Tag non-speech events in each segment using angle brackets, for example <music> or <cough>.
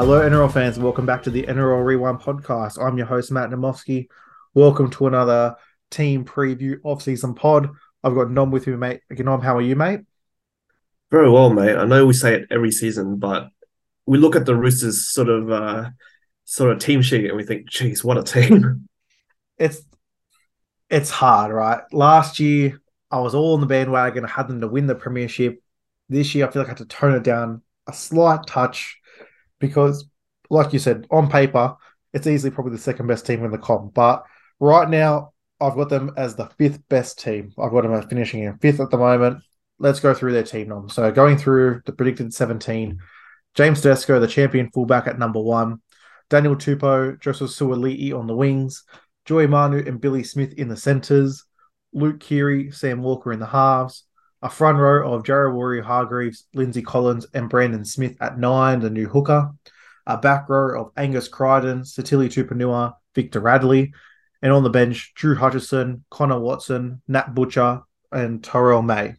Hello, NRL fans. Welcome back to the NRL Rewind podcast. I'm your host, Matt Namovsky. Welcome to another team preview off season pod. I've got Nom with me, mate. Again, Nom, how are you, mate? Very well, mate. I know we say it every season, but we look at the Roosters sort of uh, sort of team sheet and we think, geez, what a team. <laughs> It's it's hard, right? Last year I was all on the bandwagon. I had them to win the premiership. This year I feel like I had to tone it down a slight touch because, like you said, on paper, it's easily probably the second best team in the comp. But right now, I've got them as the fifth best team. I've got them finishing in fifth at the moment. Let's go through their team nom. So going through the predicted 17, James Tedesco, the champion fullback at number one, Daniel Tupou, Joseph Suaalii on the wings, Joey Manu and Billy Smith in the centres, Luke Keary, Sam Walker in the halves, a front row of Jared Hargreaves, Lindsay Collins, and Brandon Smith at nine, the new hooker, a back row of Angus Crichton, Sitili Tupouniua, Victor Radley, and on the bench, Drew Hutchison, Connor Watson, Nat Butcher, and Terrell May.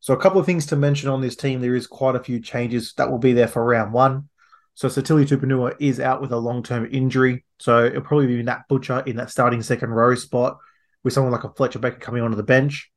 So, a couple of things to mention on this team. There is quite a few changes that will be there for round one. So, Sitili Tupouniua is out with a long term injury. So, it'll probably be Nat Butcher in that starting second row spot with someone like a Fletcher Baker coming onto the bench.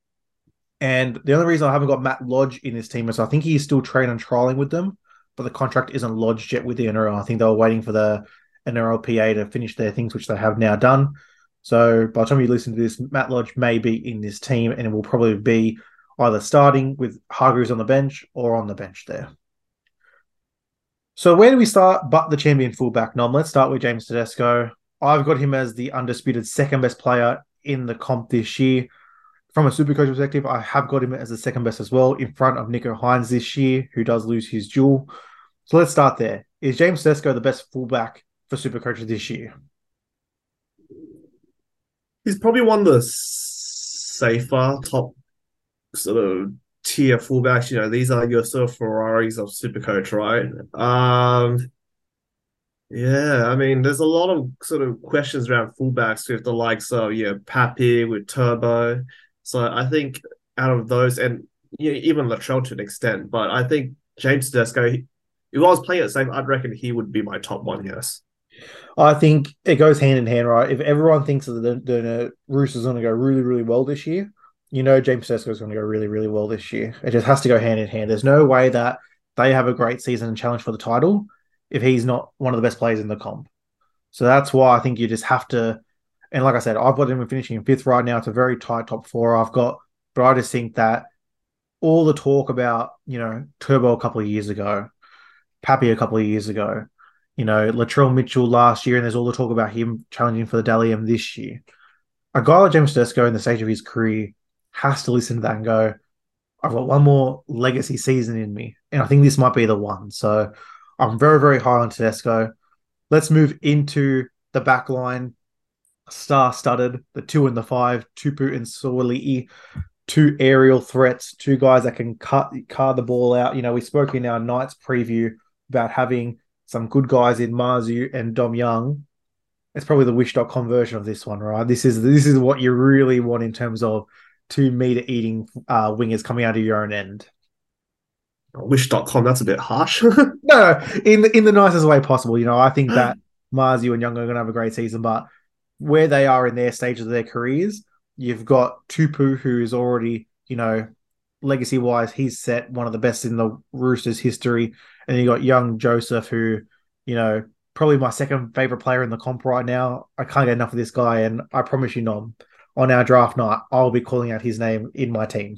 And the only reason I haven't got Matt Lodge in this team is I think he's still training and trialing with them, but the contract isn't lodged yet with the NRL. I think they were waiting for the NRLPA to finish their things, which they have now done. So by the time you listen to this, Matt Lodge may be in this team and it will probably be either starting with Hargreaves on the bench or on the bench there. So where do we start but the champion fullback nom? Let's start with James Tedesco. I've got him as the undisputed second best player in the comp this year from a super coach perspective, I have got him as the second best as well, in front of Nicho Hynes this year, who does lose his duel. So let's start there. Is James Tedesco the best fullback for super coaches this year? He's probably one of the safer top sort of tier fullbacks. You know, these are your sort of Ferraris of super coach, right? Um, yeah, I mean, there's a lot of sort of questions around fullbacks with the likes of yeah, Pappy with Turbo. So I think out of those, and you know, even Latrell to an extent, but I think James Tedesco, if I was playing the same, I'd reckon he would be my top one. Yes. I think it goes hand in hand, right? If everyone thinks that the, the Roosters going to go really, really well this year, you know James Tedesco is going to go really, really well this year. It just has to go hand in hand. There's no way that they have a great season and challenge for the title if he's not one of the best players in the comp. So that's why I think you just have to and like I said, I've got him finishing in fifth right now. It's a very tight top four I've got, but I just think that all the talk about, you know, Turbo a couple of years ago, Pappy a couple of years ago, you know, Latrell Mitchell last year, and there's all the talk about him challenging for the Dally M this year. A guy like James Tedesco in the stage of his career has to listen to that and go, I've got one more legacy season in me. And I think this might be the one. So I'm very, very high on Tedesco. Let's move into the back line star-studded, the two and the five, Tupou and Suaalii, two aerial threats, two guys that can cut card the ball out. You know, we spoke in our Knights preview about having some good guys in Marzhew and Dom Young. It's probably the wish.com version of this one, right? This is this is what you really want in terms of two meter eating uh, wingers coming out of your own end. Wish.com, that's a bit harsh. <laughs> no, in the, in the nicest way possible. You know, I think that Marzhew and Young are going to have a great season, but where they are in their stage of their careers, you've got Tupou, who is already, you know, legacy wise, he's set one of the best in the Roosters history. And you got young Joseph, who, you know, probably my second favorite player in the comp right now. I can't get enough of this guy. And I promise you, Nom, on our draft night, I'll be calling out his name in my team.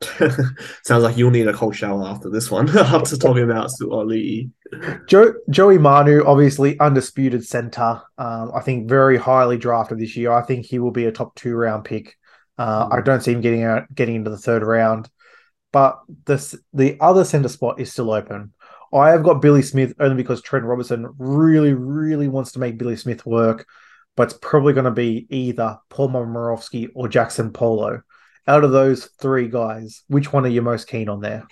<laughs> Sounds like you'll need a cold shower after this one. <laughs> after talking about Suaalii. Joe, Joey Manu, obviously undisputed center. Um, I think very highly drafted this year. I think he will be a top two round pick. Uh. I don't see him getting out, getting into the third round. But this the other center spot is still open. I have got Billy Smith only because Trent Robinson really, really wants to make Billy Smith work, but it's probably going to be either Paul Momirovski or Jaxson Paulo out of those three guys, which one are you most keen on there?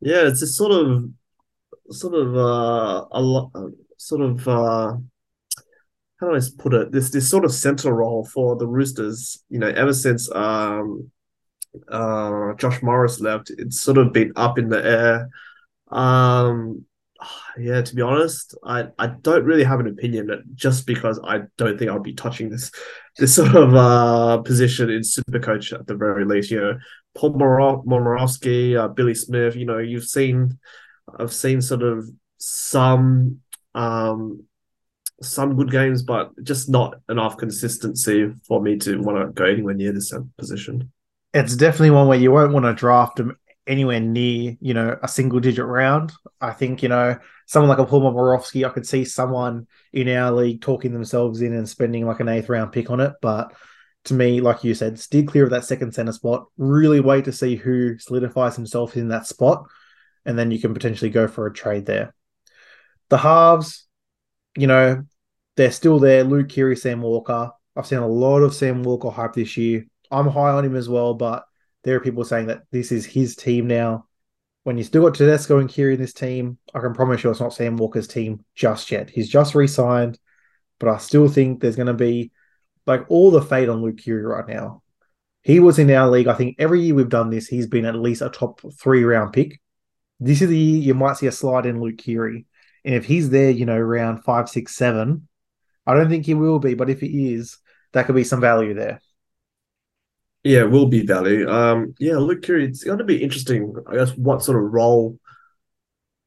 Yeah, it's a sort of, sort of uh, a lot, sort of uh, how do I put it? This this sort of center role for the Roosters. You know, ever since um, uh, Josh Morris left, it's sort of been up in the air. Um, Yeah, to be honest, I, I don't really have an opinion just because I don't think I'll be touching this this sort of uh position in Supercoach at the very least. You know, Paul Momirovski, uh, Billy Smith. You know, you've seen I've seen sort of some um some good games, but just not enough consistency for me to want to go anywhere near this position. It's definitely one where you won't want to draft him anywhere near, you know, a single digit round. I think, you know, someone like a Paul Momirovski, I could see someone in our league talking themselves in and spending like an eighth round pick on it. But to me, like you said, steer clear of that second center spot. Really wait to see who solidifies himself in that spot. And then you can potentially go for a trade there. The halves, you know, they're still there. Luke Keary, Sam Walker. I've seen a lot of Sam Walker hype this year. I'm high on him as well, but there are people saying that this is his team now. When you still got Tedesco and Keary in this team, I can promise you it's not Sam Walker's team just yet. He's just re-signed, but I still think there's going to be like all the fade on Luke Keary right now. He was in our league. I think every year we've done this, he's been at least a top three round pick. This is the year you might see a slide in Luke Keary. And if he's there, you know, round five, six, seven, I don't think he will be, but if he is, that could be some value there. Yeah, it will be value. Um, yeah, Luke Keary, it's going to be interesting. I guess what sort of role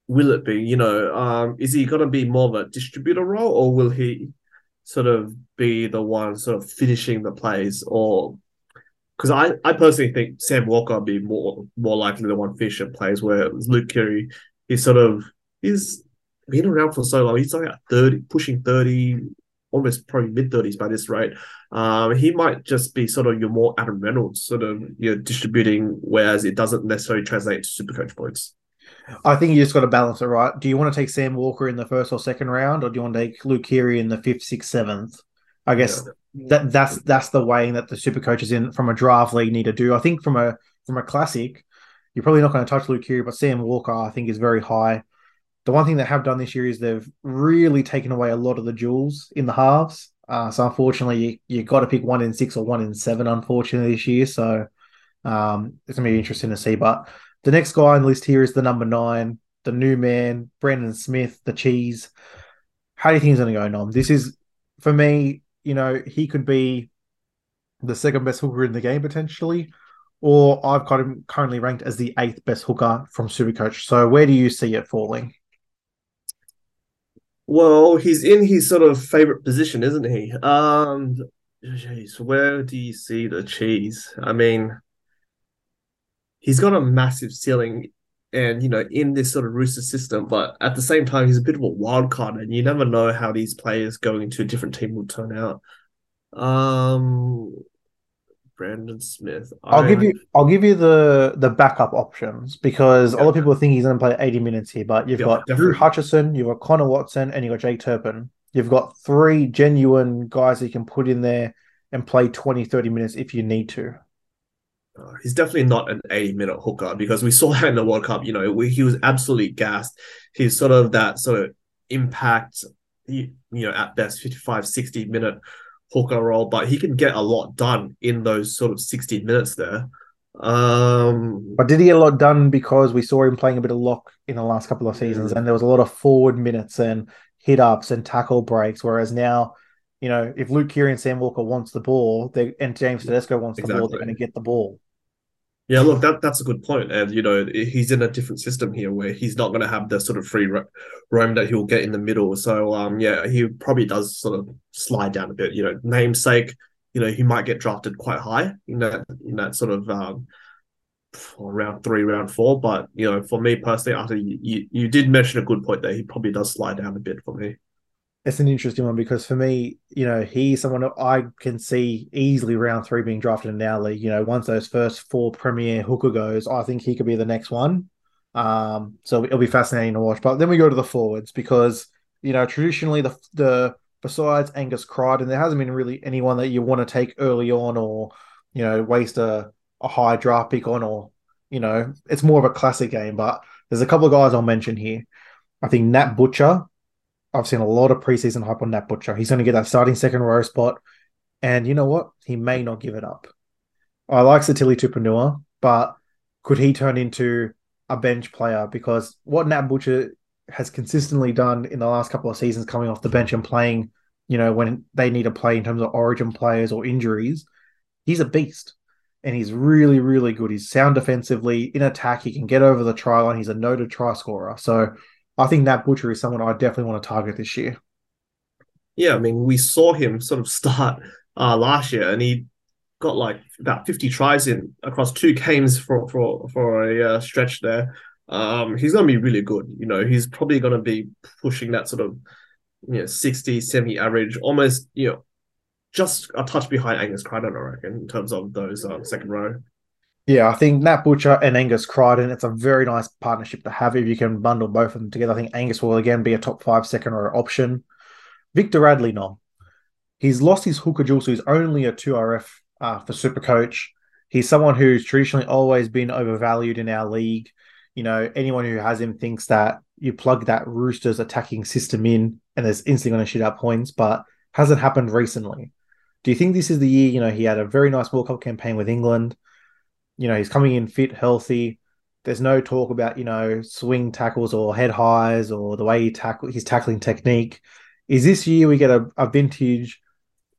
will it be? You know, um, is he going to be more of a distributor role, or will he sort of be the one sort of finishing the plays, or because I, I personally think Sam Walker would be more more likely the one finishing plays, where Luke Keary is sort of he's been around for so long. He's like thirty, pushing thirty, almost probably mid thirties by this rate. Um, he might just be sort of your more Adam Reynolds sort of you know distributing, whereas it doesn't necessarily translate to super coach points. I think you just got to balance it right. Do you want to take Sam Walker in the first or second round, or do you want to take Luke Keary in the fifth, sixth, seventh? I guess yeah. that that's that's the weighing that the super coaches in from a draft league need to do. I think from a from a classic, you're probably not going to touch Luke Keary, but Sam Walker I think is very high the one thing they have done this year is they've really taken away a lot of the jewels in the halves. Uh, so unfortunately, you, you got to pick one in six or one in seven, unfortunately, this year. So um, it's going to be interesting to see. But the next guy on the list here is the number nine, the new man, Brandon Smith, the cheese. How do you think he's going to go, Nom? This is, for me, you know, he could be the second best hooker in the game potentially, or I've got him currently ranked as the eighth best hooker from Supercoach. So where do you see it falling? Well, he's in his sort of favorite position, isn't he? Um, geez, where do you see the cheese? I mean, he's got a massive ceiling, and you know, in this sort of rooster system, but at the same time, he's a bit of a wild card, and you never know how these players going into a different team will turn out. Um, Brandon Smith. I'll I... give you I'll give you the the backup options because yeah. a lot of people think he's going to play 80 minutes here, but you've yeah, got definitely. Drew Hutchison, you've got Connor Watson, and you've got Jake Turpin. You've got three genuine guys that you can put in there and play 20, 30 minutes if you need to. Uh, he's definitely not an 80 minute hooker because we saw that in the World Cup. You know, he was absolutely gassed. He's sort of that sort of impact, you, you know, at best 55, 60 minute hooker role, but he can get a lot done in those sort of 60 minutes there. Um, but did he get a lot done because we saw him playing a bit of lock in the last couple of seasons, yeah. and there was a lot of forward minutes and hit ups and tackle breaks. Whereas now, you know, if Luke Keary and Sam Walker wants the ball, they and James Tedesco wants exactly. the ball, they're going to get the ball. Yeah, look, that that's a good point, and you know he's in a different system here where he's not going to have the sort of free roam that he'll get in the middle. So, um, yeah, he probably does sort of slide down a bit. You know, namesake, you know, he might get drafted quite high in that in that sort of um, round three, round four. But you know, for me personally, after you, you you did mention a good point there, he probably does slide down a bit for me it's an interesting one because for me, you know, he's someone I can see easily round three being drafted in our league. You know, once those first four premier hooker goes, I think he could be the next one. Um, so it'll be fascinating to watch. But then we go to the forwards because you know traditionally the the besides Angus Crichton, there hasn't been really anyone that you want to take early on or you know waste a a high draft pick on or you know it's more of a classic game. But there's a couple of guys I'll mention here. I think Nat Butcher I've seen a lot of preseason hype on Nat Butcher. He's going to get that starting second row spot. And you know what? He may not give it up. I like Sitili Tupouniua, but could he turn into a bench player? Because what Nat Butcher has consistently done in the last couple of seasons, coming off the bench and playing, you know, when they need to play in terms of origin players or injuries, he's a beast. And he's really, really good. He's sound defensively. In attack, he can get over the try line. He's a noted try scorer. So I think Nat Butcher is someone I definitely want to target this year. Yeah, I mean, we saw him sort of start uh, last year, and he got like about 50 tries in across two games for for for a uh, stretch there. Um, he's going to be really good. You know, he's probably going to be pushing that sort of you know 60, 70 average, almost you know just a touch behind Angus Crichton, I reckon, in terms of those uh, second row. Yeah, I think Nat Butcher and Angus Crichton, it's a very nice partnership to have if you can bundle both of them together. I think Angus will again be a top five second row option. Victor Radley. He's lost his hooker jewel, so he's only a 2RF uh, for Super Coach. He's someone who's traditionally always been overvalued in our league. You know, anyone who has him thinks that you plug that Roosters attacking system in and there's instantly going to shoot out points, but hasn't happened recently. Do you think this is the year? You know, he had a very nice World Cup campaign with England. You know, he's coming in fit, healthy. There's no talk about, you know, swing tackles or head highs or the way he tackle his tackling technique. Is this year we get a, a vintage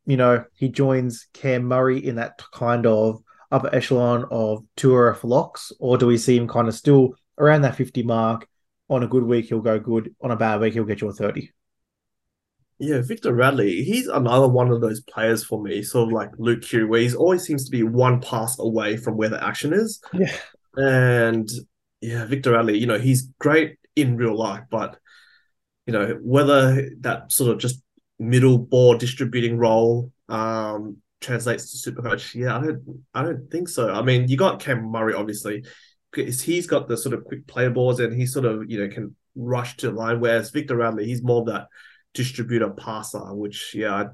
you know, he joins Cam Murray in that kind of upper echelon of tour of locks, or do we see him kind of still around that 50 mark? On a good week, he'll go good. On a bad week, he'll get you a 30. Yeah, Victor Radley, he's another one of those players for me, sort of like Luke Keary, where he always seems to be one pass away from where the action is. Yeah. And yeah, Victor Radley, you know, he's great in real life, but you know, whether that sort of just middle ball distributing role um, translates to super coach. Yeah, I don't I don't think so. I mean, you got Cam Murray obviously. Because he's got the sort of quick player balls and he sort of, you know, can rush to the line. Whereas Victor Radley, he's more of that distributor passer, which yeah,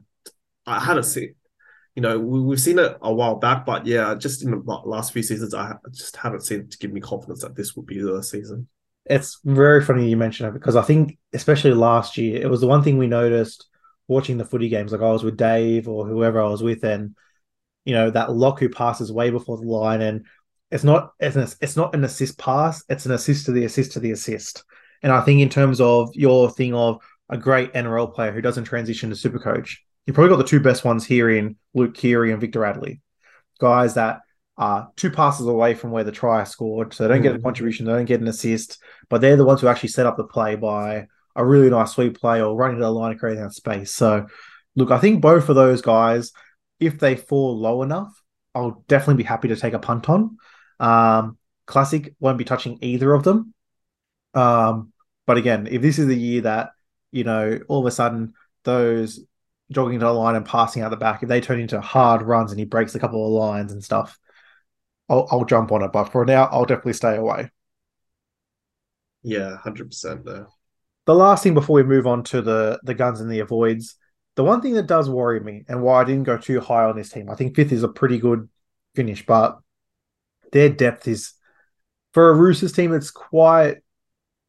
I, I haven't seen. You know, we, have seen it a while back, but yeah, just in the last few seasons, I just haven't seen it to give me confidence that this would be the season. It's very funny you mention it because I think, especially last year, it was the one thing we noticed watching the footy games, like I was with Dave or whoever I was with, and you know that lock who passes way before the line, and it's not it's an, it's not an assist pass, it's an assist to the assist to the assist. And I think in terms of your thing of a great NRL player who doesn't transition to super coach, you've probably got the two best ones here in Luke Keary and Victor Radley, guys that are two passes away from where the try scored, so they don't get a mm-hmm. contribution, they don't get an assist, but they're the ones who actually set up the play by a really nice sweep play or running to the line and creating that space. So, look, I think both of those guys, if they fall low enough, I'll definitely be happy to take a punt on. Um, Classic won't be touching either of them. Um, but again, if this is the year that, you know, all of a sudden those jogging to the line and passing out the back, if they turn into hard runs and he breaks a couple of lines and stuff, I'll, I'll jump on it. But for now, I'll definitely stay away. Yeah, 100% there the last thing before we move on to the the guns and the avoids, the one thing that does worry me and why I didn't go too high on this team, I think fifth is a pretty good finish, but their depth is for a Roosters team, it's quite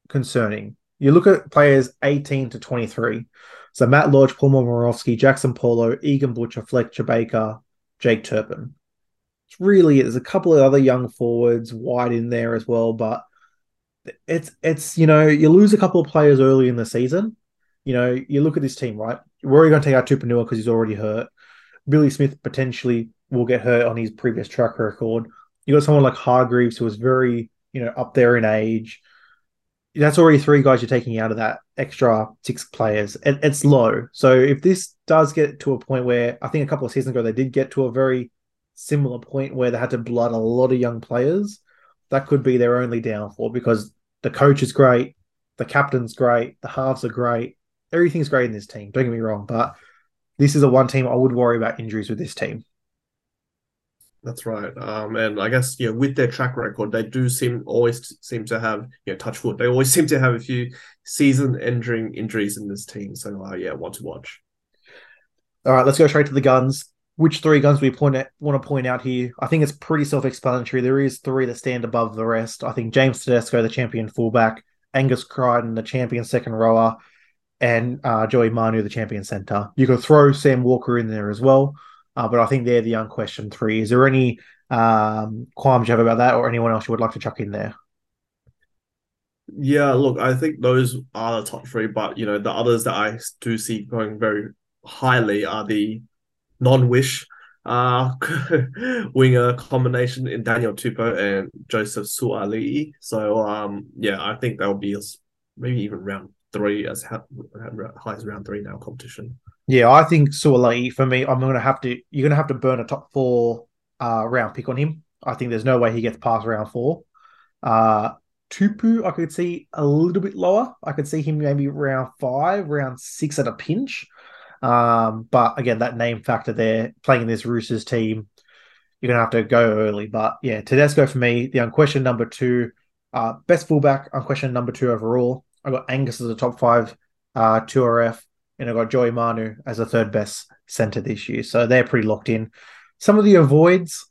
concerning. You look at players 18 to 23. So Matt Lodge, Paul Momirovski, Jaxson Paulo, Egan Butcher, Fletcher Baker, Jake Turpin. It's really, there's a couple of other young forwards wide in there as well, but it's it's you know you lose a couple of players early in the season. You know you look at this team right. We're already going to take out Tupouniua because he's already hurt. Billy Smith potentially will get hurt on his previous track record. You got someone like Hargreaves who was very you know up there in age. That's already three guys you're taking out of that extra six players. It, it's low. So if this does get to a point where I think a couple of seasons ago they did get to a very similar point where they had to blood a lot of young players, that could be their only downfall because the coach is great, the captain's great, the halves are great, everything's great in this team. Don't get me wrong, but this is a one team I would worry about injuries with this team. That's right. Um, and I guess you know, with their track record, they do seem always seem to have you know touch wood. They always <laughs> seem to have a few season-ending injuries in this team. So uh, yeah, want to watch. All right, let's go straight to the guns which three guns we point at, want to point out here. I think it's pretty self-explanatory. There is three that stand above the rest. I think James Tedesco, the champion fullback, Angus Crichton, the champion second rower, and uh, Joey Manu, the champion center. You could throw Sam Walker in there as well, uh, but I think they're the unquestioned three. Is there any um, qualms you have about that, or anyone else you would like to chuck in there? Yeah, look, I think those are the top three, but you know, the others that I do see going very highly are the non-wish uh <laughs> winger combination in Daniel Tupou and Joseph Suaalii. So um yeah, I think that'll be maybe even round three as high as round three now competition. Yeah, I think Suaalii for me, I'm gonna have to you're gonna have to burn a top four uh round pick on him. I think there's no way he gets past round four. Uh Tupou, I could see a little bit lower. I could see him maybe round five, round six at a pinch. Um, but again, that name factor there, playing in this Roosters team, you're gonna have to go early. But yeah, Tedesco for me, the unquestioned number two, uh, best fullback, unquestioned number two overall. I got Angus as a top five, uh, 2RF, and I got Joey Manu as a third best center this year. So they're pretty locked in. Some of the avoids,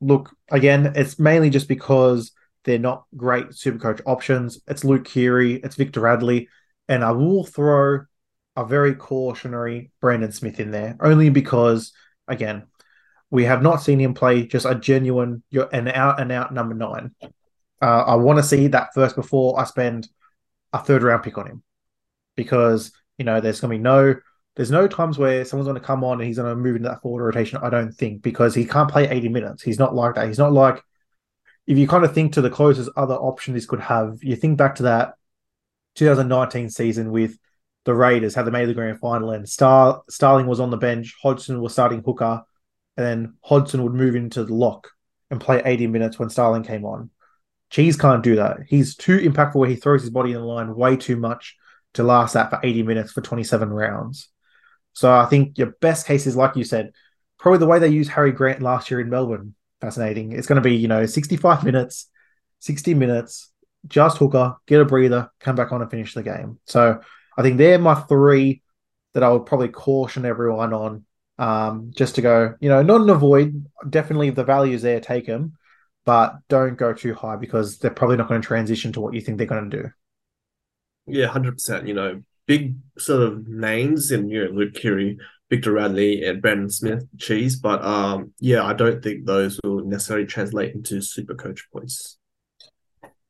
look, again, it's mainly just because they're not great super coach options. It's Luke Keary, it's Victor Radley, and I will throw a very cautionary Brandon Smith in there, only because, again, we have not seen him play just a genuine, you're an out and out number nine. Uh, I want to see that first before I spend a third round pick on him because, you know, there's going to be no. There's no times where someone's going to come on and he's going to move into that forward rotation. I don't think because he can't play 80 minutes. He's not like that. He's not like if you kind of think to the closest other option this could have, you think back to that 2019 season with the Raiders how they made the grand final and Star Starling was on the bench, Hodgson was starting hooker, and then Hodgson would move into the lock and play 80 minutes when Starling came on. Cheese can't do that. He's too impactful where he throws his body in the line way too much to last that for 80 minutes for 27 rounds. So I think your best case is, like you said, probably the way they used Harry Grant last year in Melbourne. Fascinating. It's going to be, you know, 65 <laughs> minutes, 60 minutes, just hooker, get a breather, come back on and finish the game. So I think they're my three that I would probably caution everyone on. Um, just to go, you know, not an avoid. Definitely, the values there, take them, but don't go too high because they're probably not going to transition to what you think they're going to do. Yeah, hundred percent. You know, big sort of names in you know Luke Keary, Victor Radley, and Brandon Smith cheese, but um, yeah, I don't think those will necessarily translate into super coach points.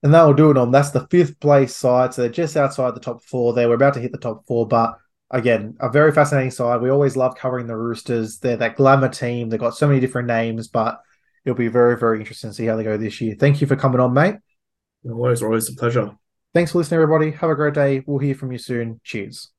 And that will do it on. That's the fifth place side. So they're just outside the top four there. We're about to hit the top four, but again, a very fascinating side. We always love covering the Roosters. They're that glamour team. They've got so many different names, but it'll be very, very interesting to see how they go this year. Thank you for coming on, mate. No worries, always a pleasure. Thanks for listening, everybody. Have a great day. We'll hear from you soon. Cheers.